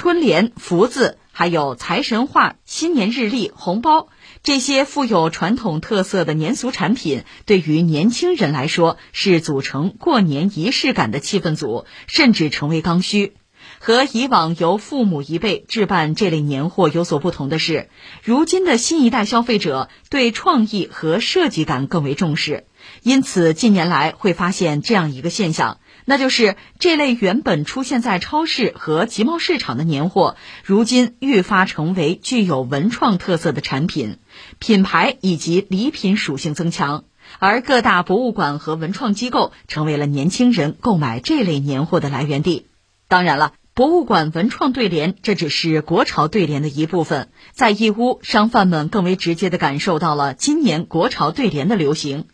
春联、福字，还有财神画、新年日历、红包，这些富有传统特色的年俗产品，对于年轻人来说是组成过年仪式感的气氛组，甚至成为刚需。和以往由父母一辈置办这类年货有所不同的是，如今的新一代消费者对创意和设计感更为重视，因此近年来会发现这样一个现象，那就是这类原本出现在超市和集贸市场的年货，如今愈发成为具有文创特色的产品，品牌以及礼品属性增强，而各大博物馆和文创机构成为了年轻人购买这类年货的来源地。当然了。博物馆文创对联，这只是国潮对联的一部分。在义乌，商贩们更为直接地感受到了今年国潮对联的流行。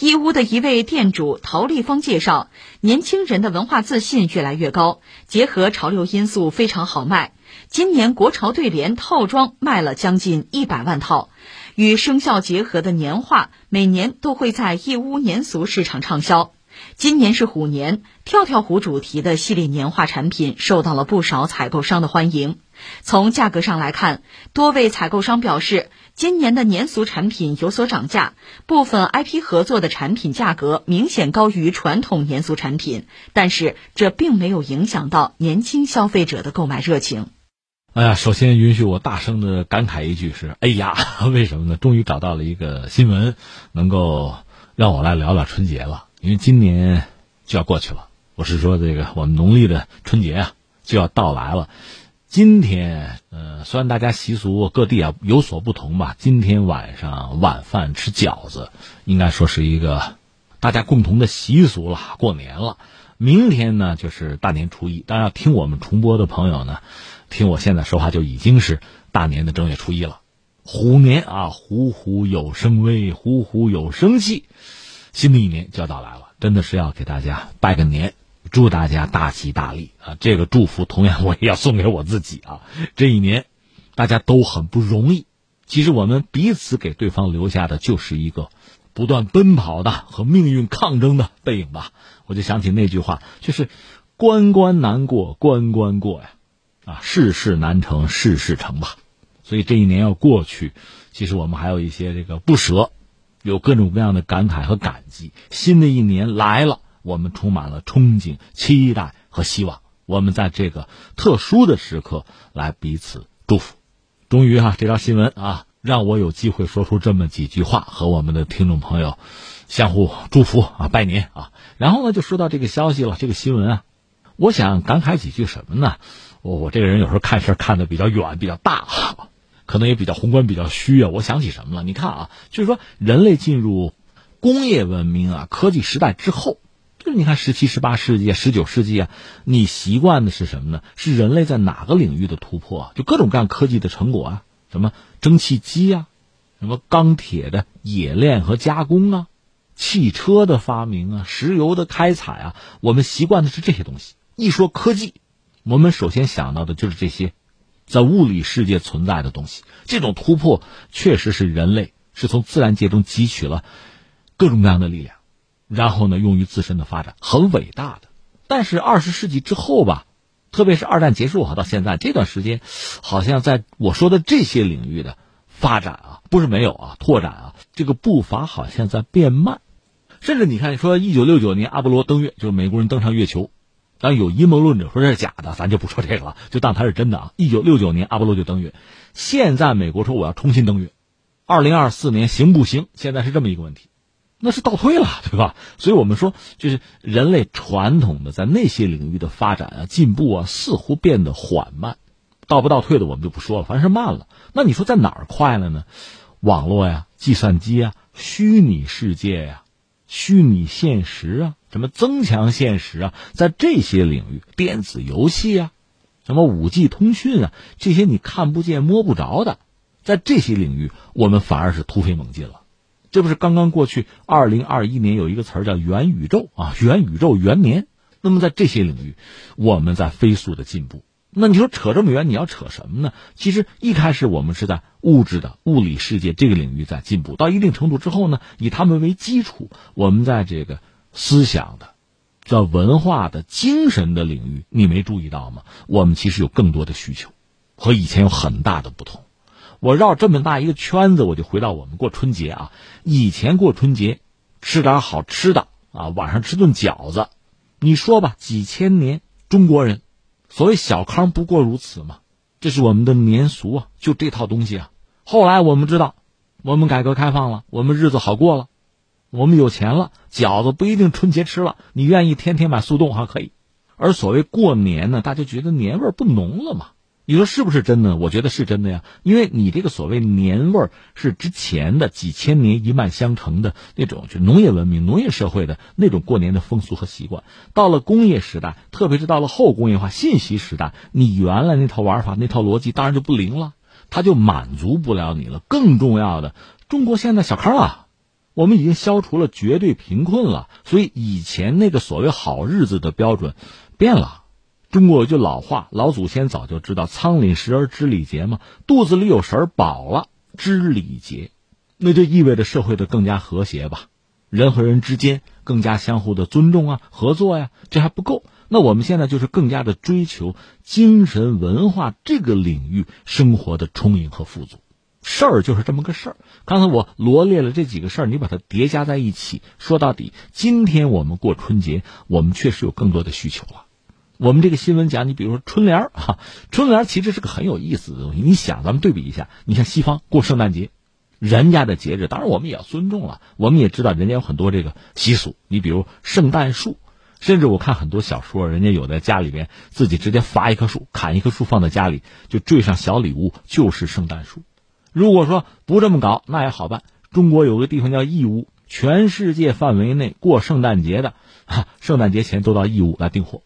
义乌的一位店主陶丽芳介绍，年轻人的文化自信越来越高，结合潮流因素非常好卖。今年国潮对联套装卖了将近一百万套，与生肖结合的年画每年都会在义乌年俗市场畅销。今年是虎年，跳跳虎主题的系列年画产品受到了不少采购商的欢迎。从价格上来看，多位采购商表示，今年的年俗产品有所涨价，部分 IP 合作的产品价格明显高于传统年俗产品。但是，这并没有影响到年轻消费者的购买热情。哎呀，首先允许我大声的感慨一句是：哎呀，为什么呢？终于找到了一个新闻，能够让我来聊聊春节了。因为今年就要过去了，我是说这个我们农历的春节啊就要到来了。今天，呃，虽然大家习俗各地啊有所不同吧，今天晚上晚饭吃饺子，应该说是一个大家共同的习俗了。过年了，明天呢就是大年初一。当然，听我们重播的朋友呢，听我现在说话就已经是大年的正月初一了。虎年啊，虎虎有生威，虎虎有生气。新的一年就要到来了，真的是要给大家拜个年，祝大家大吉大利啊！这个祝福同样我也要送给我自己啊！这一年，大家都很不容易。其实我们彼此给对方留下的就是一个不断奔跑的和命运抗争的背影吧。我就想起那句话，就是“关关难过关关过呀，啊，事事难成事事成吧。”所以这一年要过去，其实我们还有一些这个不舍。有各种各样的感慨和感激。新的一年来了，我们充满了憧憬、期待和希望。我们在这个特殊的时刻来彼此祝福。终于哈，这条新闻啊，让我有机会说出这么几句话，和我们的听众朋友相互祝福啊，拜年啊。然后呢，就说到这个消息了，这个新闻啊，我想感慨几句什么呢？我我这个人有时候看事看的比较远、比较大。可能也比较宏观、比较虚啊。我想起什么了？你看啊，就是说人类进入工业文明啊、科技时代之后，就是你看十七、十八世纪、十九世纪啊，你习惯的是什么呢？是人类在哪个领域的突破啊？就各种各样科技的成果啊，什么蒸汽机啊，什么钢铁的冶炼和加工啊，汽车的发明啊，石油的开采啊，我们习惯的是这些东西。一说科技，我们首先想到的就是这些。在物理世界存在的东西，这种突破确实是人类是从自然界中汲取了各种各样的力量，然后呢用于自身的发展，很伟大的。但是二十世纪之后吧，特别是二战结束哈到现在这段时间，好像在我说的这些领域的发展啊，不是没有啊，拓展啊，这个步伐好像在变慢。甚至你看，说一九六九年阿波罗登月，就是美国人登上月球。当有阴谋论者说这是假的，咱就不说这个了，就当它是真的啊！一九六九年阿波罗就登月，现在美国说我要重新登月，二零二四年行不行？现在是这么一个问题，那是倒退了，对吧？所以我们说，就是人类传统的在那些领域的发展啊、进步啊，似乎变得缓慢，倒不倒退的我们就不说了，反正是慢了。那你说在哪儿快了呢？网络呀、计算机啊、虚拟世界呀、虚拟现实啊。什么增强现实啊，在这些领域，电子游戏啊，什么五 G 通讯啊，这些你看不见摸不着的，在这些领域，我们反而是突飞猛进了。这不是刚刚过去，二零二一年有一个词儿叫元宇宙啊，元宇宙元年。那么在这些领域，我们在飞速的进步。那你说扯这么远，你要扯什么呢？其实一开始我们是在物质的物理世界这个领域在进步，到一定程度之后呢，以他们为基础，我们在这个。思想的、叫文化的精神的领域，你没注意到吗？我们其实有更多的需求，和以前有很大的不同。我绕这么大一个圈子，我就回到我们过春节啊。以前过春节，吃点好吃的啊，晚上吃顿饺子。你说吧，几千年中国人，所谓小康不过如此嘛。这是我们的年俗啊，就这套东西啊。后来我们知道，我们改革开放了，我们日子好过了。我们有钱了，饺子不一定春节吃了，你愿意天天买速冻还可以。而所谓过年呢，大家觉得年味儿不浓了嘛？你说是不是真的？我觉得是真的呀，因为你这个所谓年味儿是之前的几千年一脉相承的那种，就农业文明、农业社会的那种过年的风俗和习惯。到了工业时代，特别是到了后工业化、信息时代，你原来那套玩法、那套逻辑当然就不灵了，它就满足不了你了。更重要的，中国现在小康了。我们已经消除了绝对贫困了，所以以前那个所谓好日子的标准变了。中国有句老话，老祖先早就知道“仓廪实而知礼节”嘛，肚子里有食儿饱了，知礼节，那就意味着社会的更加和谐吧，人和人之间更加相互的尊重啊、合作呀，这还不够。那我们现在就是更加的追求精神文化这个领域生活的充盈和富足。事儿就是这么个事儿。刚才我罗列了这几个事儿，你把它叠加在一起，说到底，今天我们过春节，我们确实有更多的需求了。我们这个新闻讲，你比如说春联儿哈，春联儿其实是个很有意思的东西。你想，咱们对比一下，你像西方过圣诞节，人家的节日，当然我们也要尊重了。我们也知道人家有很多这个习俗，你比如圣诞树，甚至我看很多小说，人家有的家里边自己直接伐一棵树，砍一棵树放在家里，就缀上小礼物，就是圣诞树。如果说不这么搞，那也好办。中国有个地方叫义乌，全世界范围内过圣诞节的，哈，圣诞节前都到义乌来订货。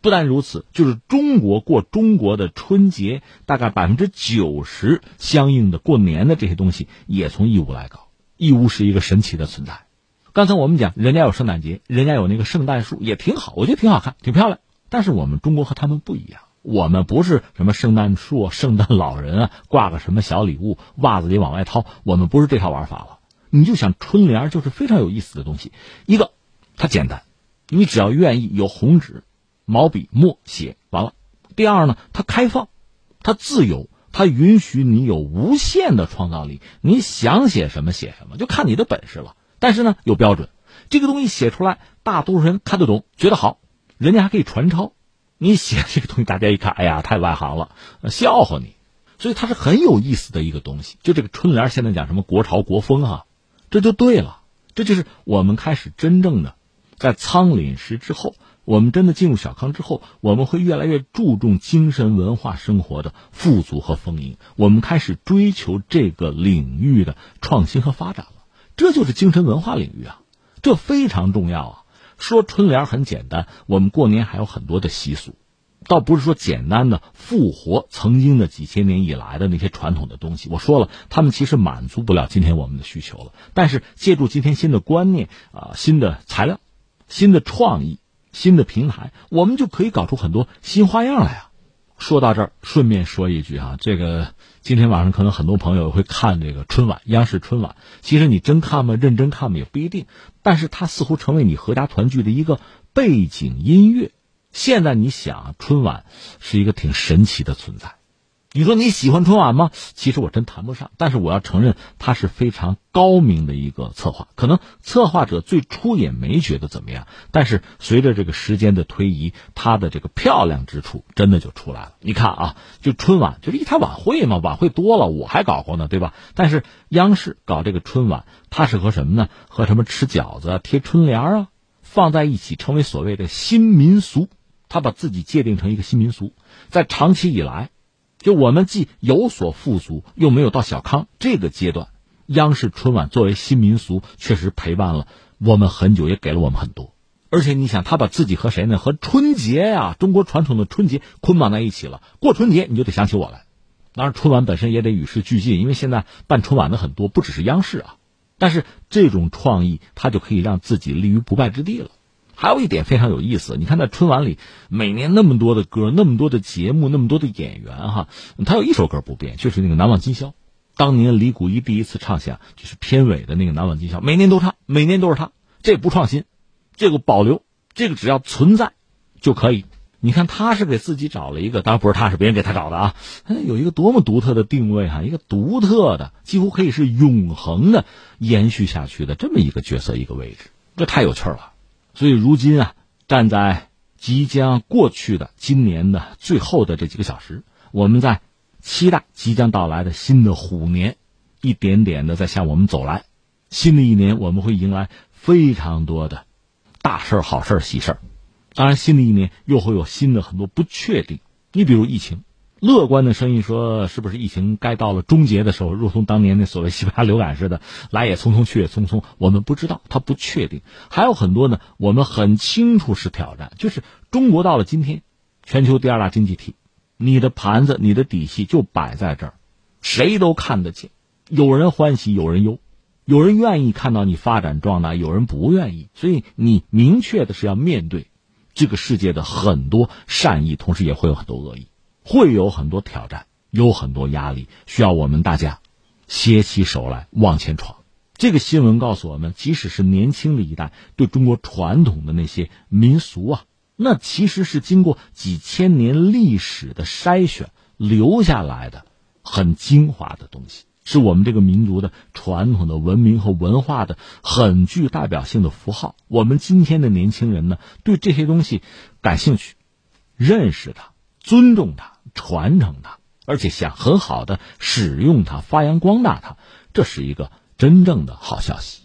不但如此，就是中国过中国的春节，大概百分之九十相应的过年的这些东西也从义乌来搞。义乌是一个神奇的存在。刚才我们讲，人家有圣诞节，人家有那个圣诞树，也挺好，我觉得挺好看，挺漂亮。但是我们中国和他们不一样。我们不是什么圣诞树、圣诞老人啊，挂个什么小礼物，袜子里往外掏。我们不是这套玩法了。你就想春联就是非常有意思的东西。一个，它简单，你只要愿意有红纸、毛笔、墨写完了。第二呢，它开放，它自由，它允许你有无限的创造力，你想写什么写什么，就看你的本事了。但是呢，有标准，这个东西写出来，大多数人看得懂，觉得好，人家还可以传抄。你写这个东西，大家一看，哎呀，太外行了，笑话你。所以它是很有意思的一个东西。就这个春联，现在讲什么国潮国风啊，这就对了。这就是我们开始真正的在仓廪实之后，我们真的进入小康之后，我们会越来越注重精神文化生活的富足和丰盈。我们开始追求这个领域的创新和发展了。这就是精神文化领域啊，这非常重要啊。说春联很简单，我们过年还有很多的习俗，倒不是说简单的复活曾经的几千年以来的那些传统的东西。我说了，他们其实满足不了今天我们的需求了。但是借助今天新的观念啊、新的材料、新的创意、新的平台，我们就可以搞出很多新花样来啊。说到这儿，顺便说一句啊，这个今天晚上可能很多朋友会看这个春晚，央视春晚。其实你真看吗？认真看吗？也不一定。但是它似乎成为你合家团聚的一个背景音乐。现在你想，春晚是一个挺神奇的存在。你说你喜欢春晚吗？其实我真谈不上，但是我要承认它是非常高明的一个策划。可能策划者最初也没觉得怎么样，但是随着这个时间的推移，它的这个漂亮之处真的就出来了。你看啊，就春晚就是一台晚会嘛，晚会多了我还搞过呢，对吧？但是央视搞这个春晚，它是和什么呢？和什么吃饺子、啊贴春联啊放在一起，成为所谓的新民俗。他把自己界定成一个新民俗，在长期以来。就我们既有所富足，又没有到小康这个阶段，央视春晚作为新民俗，确实陪伴了我们很久，也给了我们很多。而且你想，他把自己和谁呢？和春节呀，中国传统的春节捆绑在一起了。过春节你就得想起我来。当然，春晚本身也得与时俱进，因为现在办春晚的很多不只是央视啊。但是这种创意，它就可以让自己立于不败之地了。还有一点非常有意思，你看在春晚里，每年那么多的歌，那么多的节目，那么多的演员哈，他有一首歌不变，就是那个《难忘今宵》。当年李谷一第一次唱响，就是片尾的那个《难忘今宵》，每年都唱，每年都是他，这不创新，这个保留，这个只要存在就可以。你看，他是给自己找了一个，当然不是他，是别人给他找的啊。有一个多么独特的定位哈，一个独特的，几乎可以是永恒的延续下去的这么一个角色，一个位置，这太有趣了。所以如今啊，站在即将过去的今年的最后的这几个小时，我们在期待即将到来的新的虎年，一点点的在向我们走来。新的一年，我们会迎来非常多的大事好事喜事当然，新的一年又会有新的很多不确定。你比如疫情，乐观的声音说，是不是疫情该到了终结的时候，如同当年那所谓西班牙流感似的，来也匆匆，去也匆匆。我们不知道，它不确定。还有很多呢，我们很清楚是挑战，就是中国到了今天，全球第二大经济体，你的盘子、你的底细就摆在这儿，谁都看得见。有人欢喜，有人忧，有人愿意看到你发展壮大，有人不愿意。所以你明确的是要面对。这个世界的很多善意，同时也会有很多恶意，会有很多挑战，有很多压力，需要我们大家携起手来往前闯。这个新闻告诉我们，即使是年轻的一代对中国传统的那些民俗啊，那其实是经过几千年历史的筛选留下来的很精华的东西。是我们这个民族的传统的文明和文化的很具代表性的符号。我们今天的年轻人呢，对这些东西感兴趣，认识它，尊重它，传承它，而且想很好的使用它，发扬光大它，这是一个真正的好消息。